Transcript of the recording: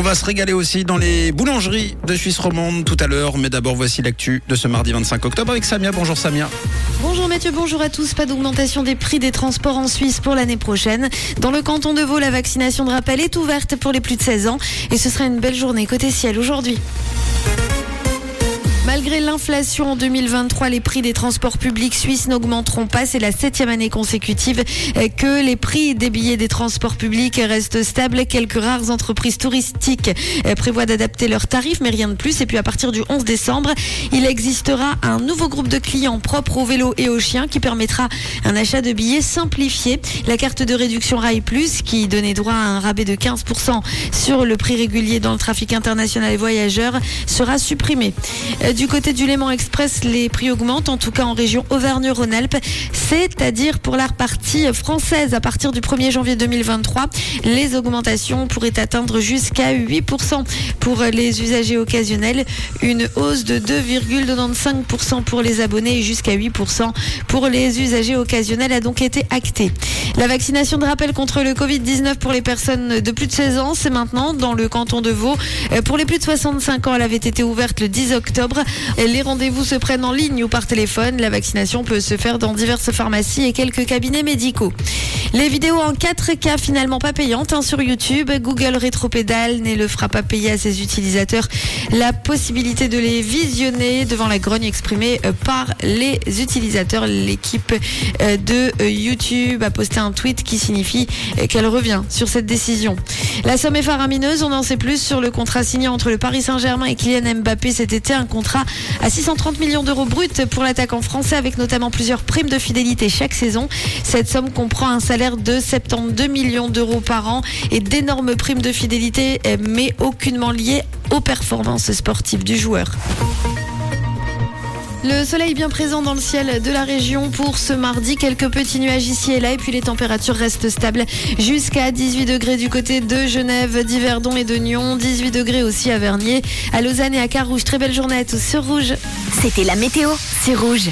On va se régaler aussi dans les boulangeries de Suisse romande tout à l'heure. Mais d'abord, voici l'actu de ce mardi 25 octobre avec Samia. Bonjour Samia. Bonjour Mathieu, bonjour à tous. Pas d'augmentation des prix des transports en Suisse pour l'année prochaine. Dans le canton de Vaud, la vaccination de rappel est ouverte pour les plus de 16 ans et ce sera une belle journée côté ciel aujourd'hui. Malgré l'inflation en 2023, les prix des transports publics suisses n'augmenteront pas. C'est la septième année consécutive que les prix des billets des transports publics restent stables. Quelques rares entreprises touristiques prévoient d'adapter leurs tarifs, mais rien de plus. Et puis à partir du 11 décembre, il existera un nouveau groupe de clients propres aux vélos et aux chiens qui permettra un achat de billets simplifié. La carte de réduction Rail Plus, qui donnait droit à un rabais de 15% sur le prix régulier dans le trafic international et voyageurs, sera supprimée. Du côté du Léman Express, les prix augmentent, en tout cas en région Auvergne-Rhône-Alpes, c'est-à-dire pour la partie française. À partir du 1er janvier 2023, les augmentations pourraient atteindre jusqu'à 8% pour les usagers occasionnels, une hausse de 2,95% pour les abonnés et jusqu'à 8% pour les usagers occasionnels a donc été actée. La vaccination de rappel contre le Covid-19 pour les personnes de plus de 16 ans, c'est maintenant dans le canton de Vaud. Pour les plus de 65 ans, elle avait été ouverte le 10 octobre. Les rendez-vous se prennent en ligne ou par téléphone. La vaccination peut se faire dans diverses pharmacies et quelques cabinets médicaux. Les vidéos en 4K finalement pas payantes hein, sur YouTube. Google Rétropédale ne le fera pas payer à ses utilisateurs la possibilité de les visionner devant la grogne exprimée par les utilisateurs. L'équipe de YouTube a posté un tweet qui signifie qu'elle revient sur cette décision. La somme est faramineuse. On en sait plus sur le contrat signé entre le Paris Saint-Germain et Kylian Mbappé cet été. Un contrat à 630 millions d'euros bruts pour l'attaquant français avec notamment plusieurs primes de fidélité chaque saison. Cette somme comprend un de 72 millions d'euros par an et d'énormes primes de fidélité mais aucunement liées aux performances sportives du joueur. Le soleil bien présent dans le ciel de la région pour ce mardi. Quelques petits nuages ici et là et puis les températures restent stables jusqu'à 18 degrés du côté de Genève, d'Yverdon et de Nyon. 18 degrés aussi à Vernier, à Lausanne et à Carouge. Très belle journée à tous sur Rouge. C'était la météo, c'est Rouge.